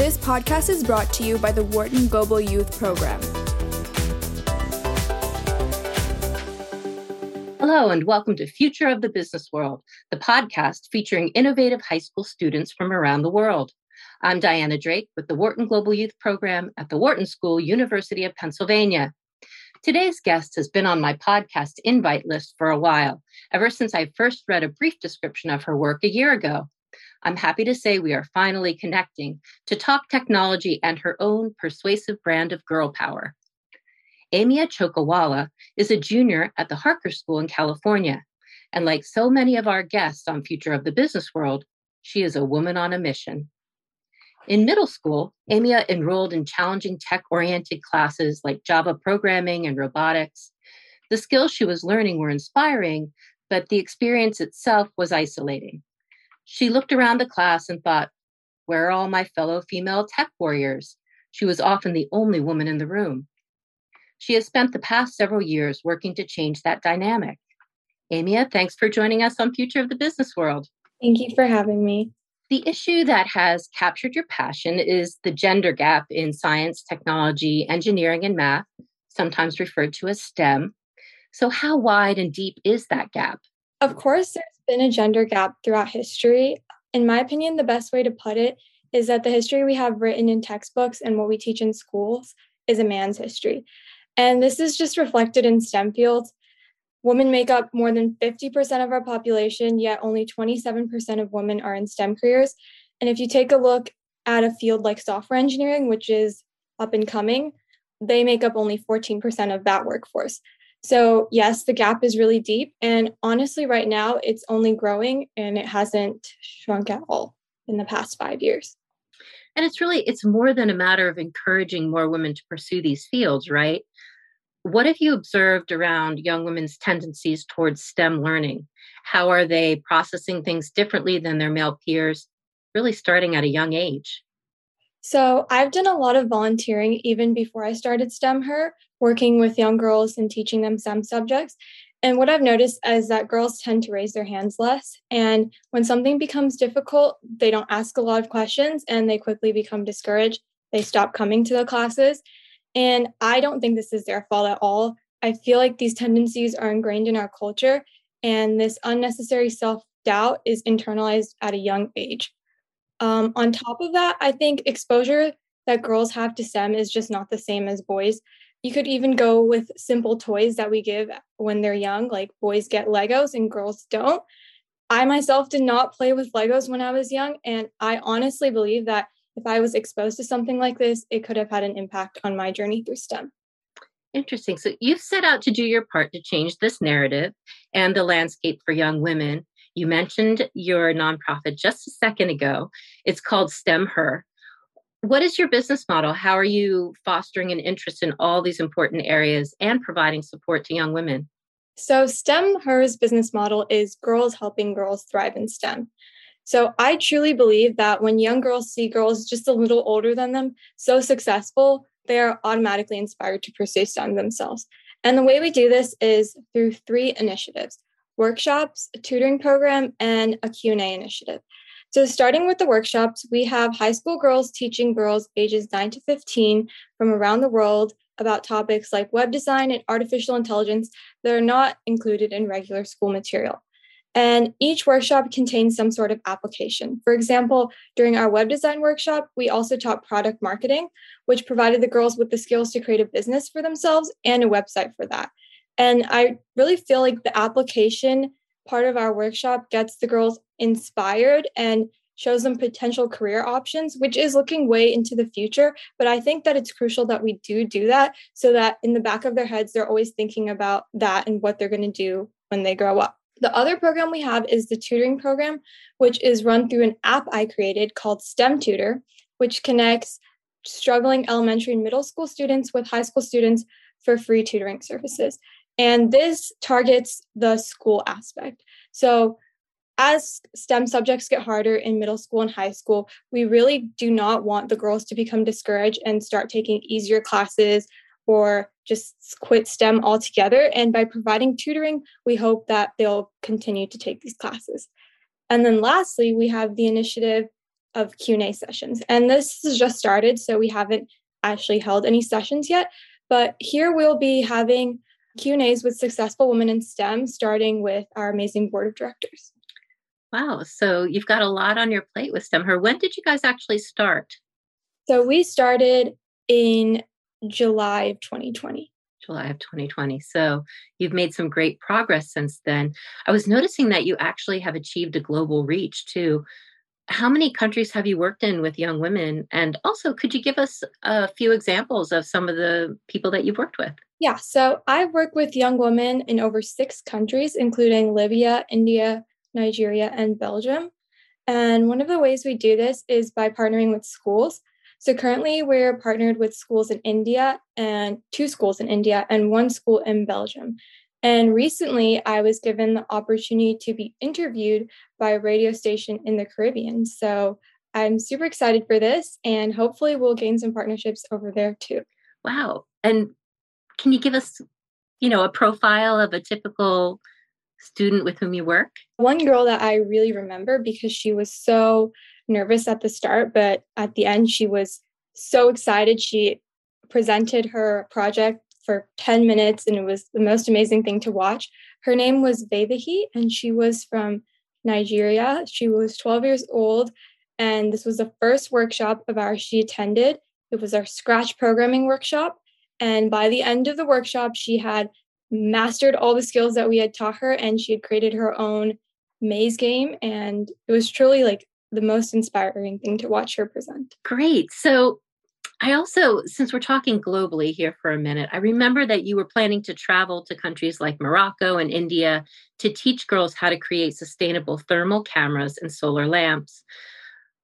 This podcast is brought to you by the Wharton Global Youth Program. Hello, and welcome to Future of the Business World, the podcast featuring innovative high school students from around the world. I'm Diana Drake with the Wharton Global Youth Program at the Wharton School, University of Pennsylvania. Today's guest has been on my podcast invite list for a while, ever since I first read a brief description of her work a year ago. I'm happy to say we are finally connecting to talk technology and her own persuasive brand of girl power. Amia Chokawala is a junior at the Harker School in California. And like so many of our guests on Future of the Business World, she is a woman on a mission. In middle school, Amia enrolled in challenging tech oriented classes like Java programming and robotics. The skills she was learning were inspiring, but the experience itself was isolating. She looked around the class and thought, Where are all my fellow female tech warriors? She was often the only woman in the room. She has spent the past several years working to change that dynamic. Amia, thanks for joining us on Future of the Business World. Thank you for having me. The issue that has captured your passion is the gender gap in science, technology, engineering, and math, sometimes referred to as STEM. So, how wide and deep is that gap? Of course, there's been a gender gap throughout history. In my opinion, the best way to put it is that the history we have written in textbooks and what we teach in schools is a man's history. And this is just reflected in STEM fields. Women make up more than 50% of our population, yet only 27% of women are in STEM careers. And if you take a look at a field like software engineering, which is up and coming, they make up only 14% of that workforce. So, yes, the gap is really deep. And honestly, right now, it's only growing and it hasn't shrunk at all in the past five years. And it's really, it's more than a matter of encouraging more women to pursue these fields, right? What have you observed around young women's tendencies towards STEM learning? How are they processing things differently than their male peers, really starting at a young age? So, I've done a lot of volunteering even before I started STEM Her, working with young girls and teaching them STEM subjects. And what I've noticed is that girls tend to raise their hands less. And when something becomes difficult, they don't ask a lot of questions and they quickly become discouraged. They stop coming to the classes. And I don't think this is their fault at all. I feel like these tendencies are ingrained in our culture, and this unnecessary self doubt is internalized at a young age. Um, on top of that, I think exposure that girls have to STEM is just not the same as boys. You could even go with simple toys that we give when they're young, like boys get Legos and girls don't. I myself did not play with Legos when I was young, and I honestly believe that if I was exposed to something like this, it could have had an impact on my journey through STEM. Interesting. So you've set out to do your part to change this narrative and the landscape for young women. You mentioned your nonprofit just a second ago. It's called STEM Her. What is your business model? How are you fostering an interest in all these important areas and providing support to young women? So, STEM Her's business model is girls helping girls thrive in STEM. So I truly believe that when young girls see girls just a little older than them so successful, they are automatically inspired to pursue STEM themselves. And the way we do this is through three initiatives workshops, a tutoring program, and a Q&A initiative. So starting with the workshops, we have high school girls teaching girls ages 9 to 15 from around the world about topics like web design and artificial intelligence that are not included in regular school material. And each workshop contains some sort of application. For example, during our web design workshop, we also taught product marketing, which provided the girls with the skills to create a business for themselves and a website for that. And I really feel like the application part of our workshop gets the girls inspired and shows them potential career options, which is looking way into the future. But I think that it's crucial that we do do that so that in the back of their heads, they're always thinking about that and what they're going to do when they grow up. The other program we have is the tutoring program, which is run through an app I created called STEM Tutor, which connects struggling elementary and middle school students with high school students for free tutoring services. And this targets the school aspect. So, as STEM subjects get harder in middle school and high school, we really do not want the girls to become discouraged and start taking easier classes or just quit STEM altogether. And by providing tutoring, we hope that they'll continue to take these classes. And then lastly, we have the initiative of Q&A sessions. And this has just started, so we haven't actually held any sessions yet, but here we'll be having Q&As with successful women in STEM starting with our amazing board of directors. Wow, so you've got a lot on your plate with STEM. Her, when did you guys actually start? So we started in July of 2020. July of 2020. So you've made some great progress since then. I was noticing that you actually have achieved a global reach too. How many countries have you worked in with young women? And also, could you give us a few examples of some of the people that you've worked with? Yeah, so I've worked with young women in over six countries, including Libya, India, Nigeria, and Belgium. And one of the ways we do this is by partnering with schools. So currently, we're partnered with schools in India and two schools in India and one school in Belgium. And recently, I was given the opportunity to be interviewed by a radio station in the Caribbean. So I'm super excited for this, and hopefully, we'll gain some partnerships over there too. Wow. And can you give us, you know, a profile of a typical student with whom you work? One girl that I really remember because she was so nervous at the start, but at the end, she was so excited. She presented her project for 10 minutes, and it was the most amazing thing to watch. Her name was Vevahi, and she was from Nigeria. She was 12 years old, and this was the first workshop of ours she attended. It was our Scratch programming workshop. And by the end of the workshop, she had mastered all the skills that we had taught her, and she had created her own maze game. And it was truly like the most inspiring thing to watch her present. Great. So I also, since we're talking globally here for a minute, I remember that you were planning to travel to countries like Morocco and India to teach girls how to create sustainable thermal cameras and solar lamps.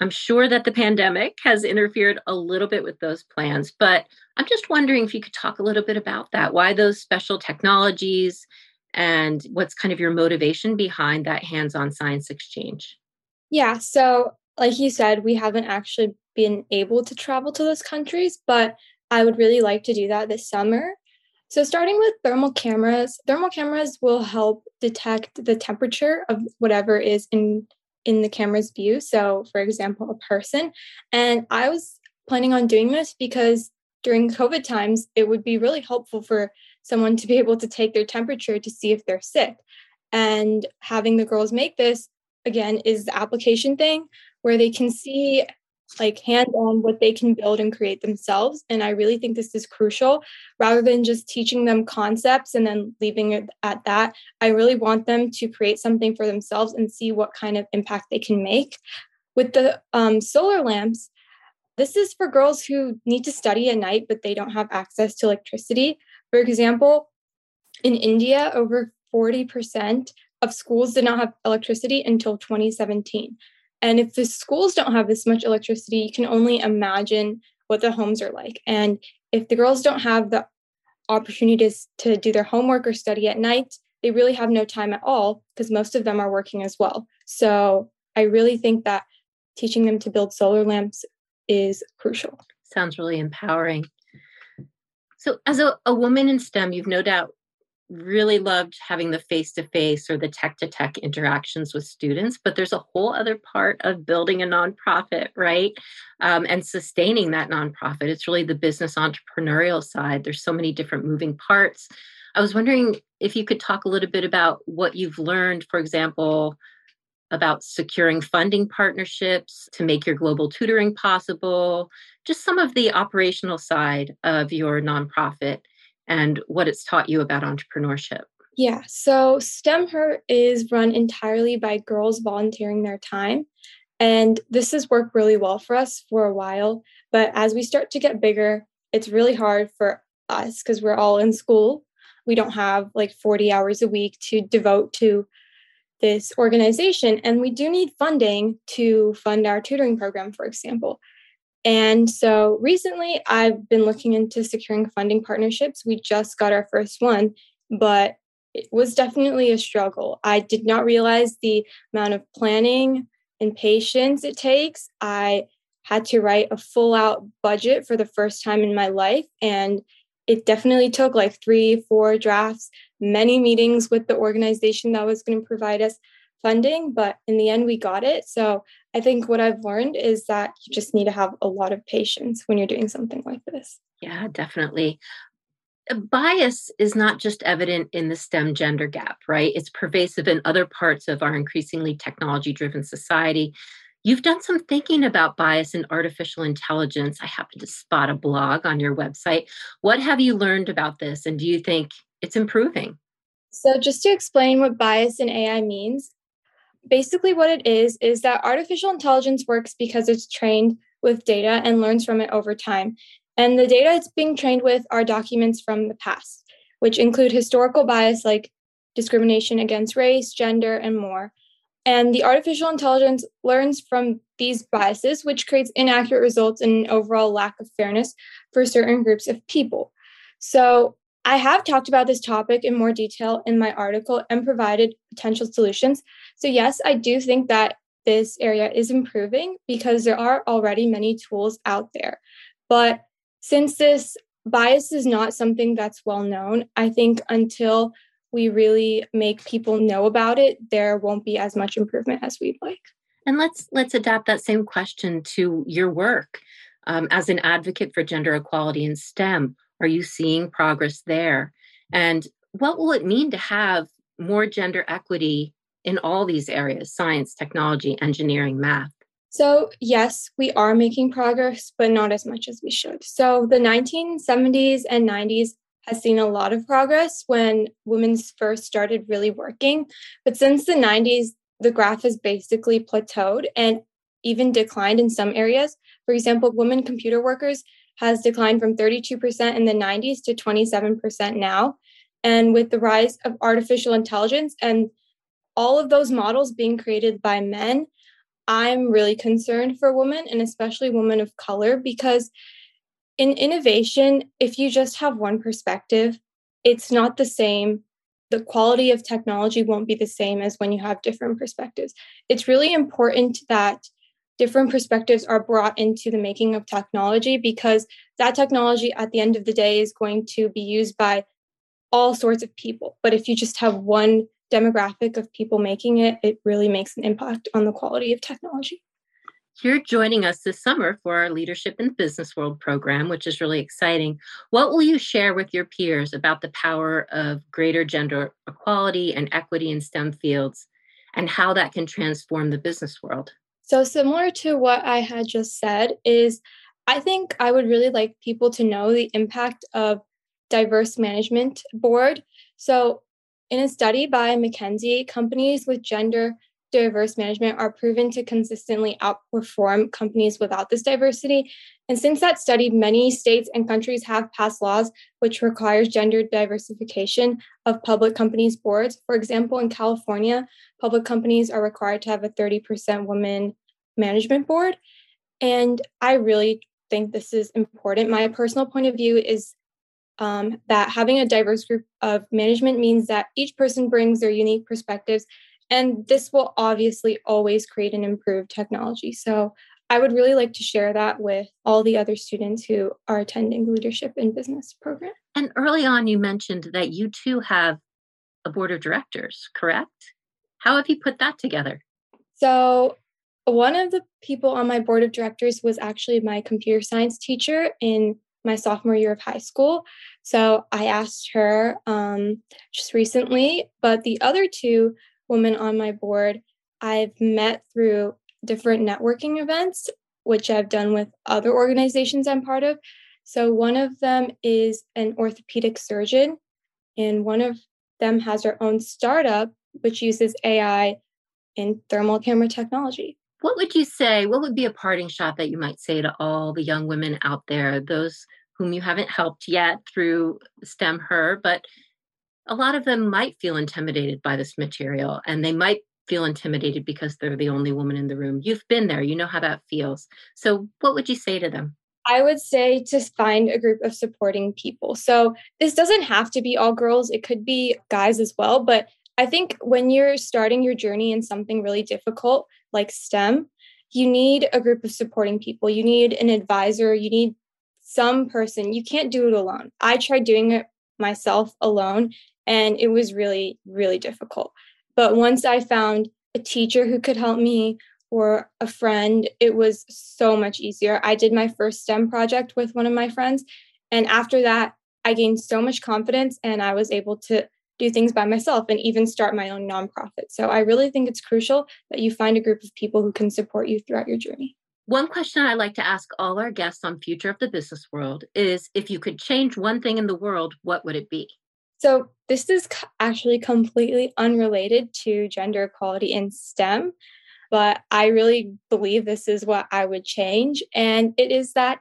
I'm sure that the pandemic has interfered a little bit with those plans, but I'm just wondering if you could talk a little bit about that. Why those special technologies and what's kind of your motivation behind that hands on science exchange? Yeah. So, like you said, we haven't actually been able to travel to those countries, but I would really like to do that this summer. So, starting with thermal cameras, thermal cameras will help detect the temperature of whatever is in in the camera's view. So, for example, a person. And I was planning on doing this because during COVID times, it would be really helpful for someone to be able to take their temperature to see if they're sick. And having the girls make this again is the application thing where they can see like hands on what they can build and create themselves. And i really think this is crucial. Rather than just teaching them concepts and then leaving it at that i really want them to create something for themselves and see what kind of impact they can make. With the um, solar lamps this is for girls who need to study at night but they don't have access to electricity. For example in india over 40% of schools did not have electricity until 2017. And if the schools don't have this much electricity, you can only imagine what the homes are like. And if the girls don't have the opportunities to do their homework or study at night, they really have no time at all because most of them are working as well. So I really think that teaching them to build solar lamps is crucial. Sounds really empowering. So, as a, a woman in STEM, you've no doubt really loved having the face to face or the tech to tech interactions with students, but there's a whole other part of building a nonprofit, right? Um, and sustaining that nonprofit. It's really the business entrepreneurial side. There's so many different moving parts. I was wondering if you could talk a little bit about what you've learned, for example, about securing funding partnerships to make your global tutoring possible, just some of the operational side of your nonprofit and what it's taught you about entrepreneurship. Yeah, so STEMHER is run entirely by girls volunteering their time. And this has worked really well for us for a while. But as we start to get bigger, it's really hard for us because we're all in school. We don't have like 40 hours a week to devote to this organization. And we do need funding to fund our tutoring program, for example. And so recently I've been looking into securing funding partnerships. We just got our first one, but it was definitely a struggle. I did not realize the amount of planning and patience it takes. I had to write a full out budget for the first time in my life. And it definitely took like three, four drafts, many meetings with the organization that was going to provide us funding, but in the end, we got it. So I think what I've learned is that you just need to have a lot of patience when you're doing something like this. Yeah, definitely. Bias is not just evident in the STEM gender gap, right? It's pervasive in other parts of our increasingly technology driven society. You've done some thinking about bias in artificial intelligence. I happen to spot a blog on your website. What have you learned about this, and do you think it's improving? So, just to explain what bias in AI means, basically what it is is that artificial intelligence works because it's trained with data and learns from it over time. And the data it's being trained with are documents from the past, which include historical bias like discrimination against race, gender, and more. And the artificial intelligence learns from these biases, which creates inaccurate results and an overall lack of fairness for certain groups of people. So, I have talked about this topic in more detail in my article and provided potential solutions. So, yes, I do think that this area is improving because there are already many tools out there. But since this bias is not something that's well known, I think until we really make people know about it, there won't be as much improvement as we'd like. And let's let's adapt that same question to your work um, as an advocate for gender equality in STEM. Are you seeing progress there? And what will it mean to have more gender equity in all these areas science, technology, engineering, math? So, yes, we are making progress, but not as much as we should. So, the 1970s and 90s has seen a lot of progress when women first started really working. But since the 90s, the graph has basically plateaued and even declined in some areas. For example, women computer workers has declined from 32% in the 90s to 27% now. And with the rise of artificial intelligence and all of those models being created by men, I'm really concerned for women and especially women of color because in innovation, if you just have one perspective, it's not the same. The quality of technology won't be the same as when you have different perspectives. It's really important that different perspectives are brought into the making of technology because that technology at the end of the day is going to be used by all sorts of people. But if you just have one demographic of people making it, it really makes an impact on the quality of technology. You're joining us this summer for our Leadership in the Business World program, which is really exciting. What will you share with your peers about the power of greater gender equality and equity in STEM fields and how that can transform the business world? So, similar to what I had just said, is I think I would really like people to know the impact of diverse management board. So, in a study by McKinsey, companies with gender diverse management are proven to consistently outperform companies without this diversity. And since that study, many states and countries have passed laws which requires gender diversification of public companies boards. For example, in California, public companies are required to have a 30% women management board. And I really think this is important. My personal point of view is um, that having a diverse group of management means that each person brings their unique perspectives and this will obviously always create an improved technology. So I would really like to share that with all the other students who are attending the Leadership in Business program. And early on, you mentioned that you too have a board of directors, correct? How have you put that together? So, one of the people on my board of directors was actually my computer science teacher in my sophomore year of high school. So, I asked her um, just recently, but the other two women on my board I've met through different networking events, which I've done with other organizations I'm part of. So, one of them is an orthopedic surgeon, and one of them has her own startup, which uses AI in thermal camera technology. What would you say? What would be a parting shot that you might say to all the young women out there, those whom you haven't helped yet through STEM Her, but a lot of them might feel intimidated by this material and they might feel intimidated because they're the only woman in the room. You've been there, you know how that feels. So, what would you say to them? I would say to find a group of supporting people. So, this doesn't have to be all girls, it could be guys as well. But I think when you're starting your journey in something really difficult like STEM, you need a group of supporting people. You need an advisor, you need some person. You can't do it alone. I tried doing it myself alone and it was really really difficult but once i found a teacher who could help me or a friend, it was so much easier. I did my first STEM project with one of my friends. And after that, I gained so much confidence and I was able to do things by myself and even start my own nonprofit. So I really think it's crucial that you find a group of people who can support you throughout your journey. One question I like to ask all our guests on Future of the Business World is if you could change one thing in the world, what would it be? So, this is actually completely unrelated to gender equality in STEM, but I really believe this is what I would change. And it is that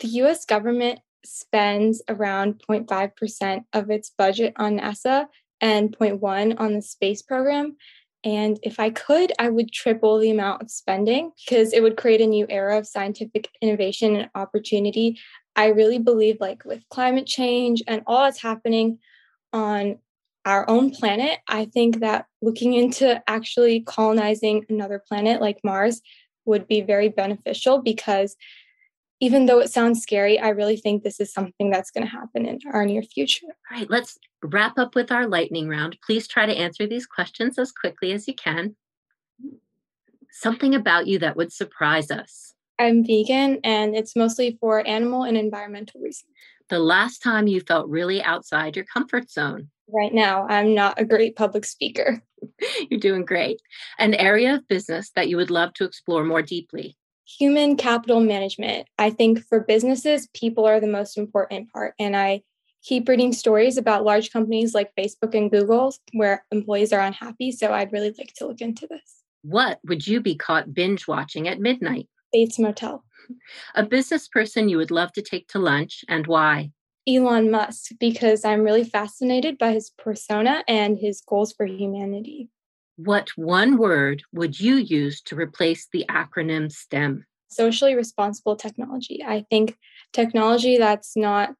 the US government spends around 0.5% of its budget on NASA and 0.1 on the space program. And if I could, I would triple the amount of spending because it would create a new era of scientific innovation and opportunity. I really believe, like with climate change and all that's happening on our own planet, I think that looking into actually colonizing another planet like Mars would be very beneficial because even though it sounds scary, I really think this is something that's going to happen in our near future. All right, let's wrap up with our lightning round. Please try to answer these questions as quickly as you can. Something about you that would surprise us. I'm vegan and it's mostly for animal and environmental reasons. The last time you felt really outside your comfort zone. Right now, I'm not a great public speaker. You're doing great. An area of business that you would love to explore more deeply human capital management. I think for businesses, people are the most important part. And I keep reading stories about large companies like Facebook and Google where employees are unhappy. So I'd really like to look into this. What would you be caught binge watching at midnight? Bates Motel. A business person you would love to take to lunch and why? Elon Musk, because I'm really fascinated by his persona and his goals for humanity. What one word would you use to replace the acronym STEM? Socially responsible technology. I think technology that's not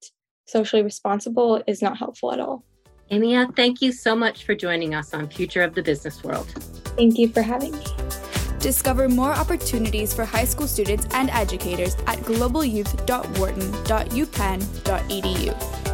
socially responsible is not helpful at all. Amia, thank you so much for joining us on Future of the Business World. Thank you for having me. Discover more opportunities for high school students and educators at globalyouth.wharton.upenn.edu.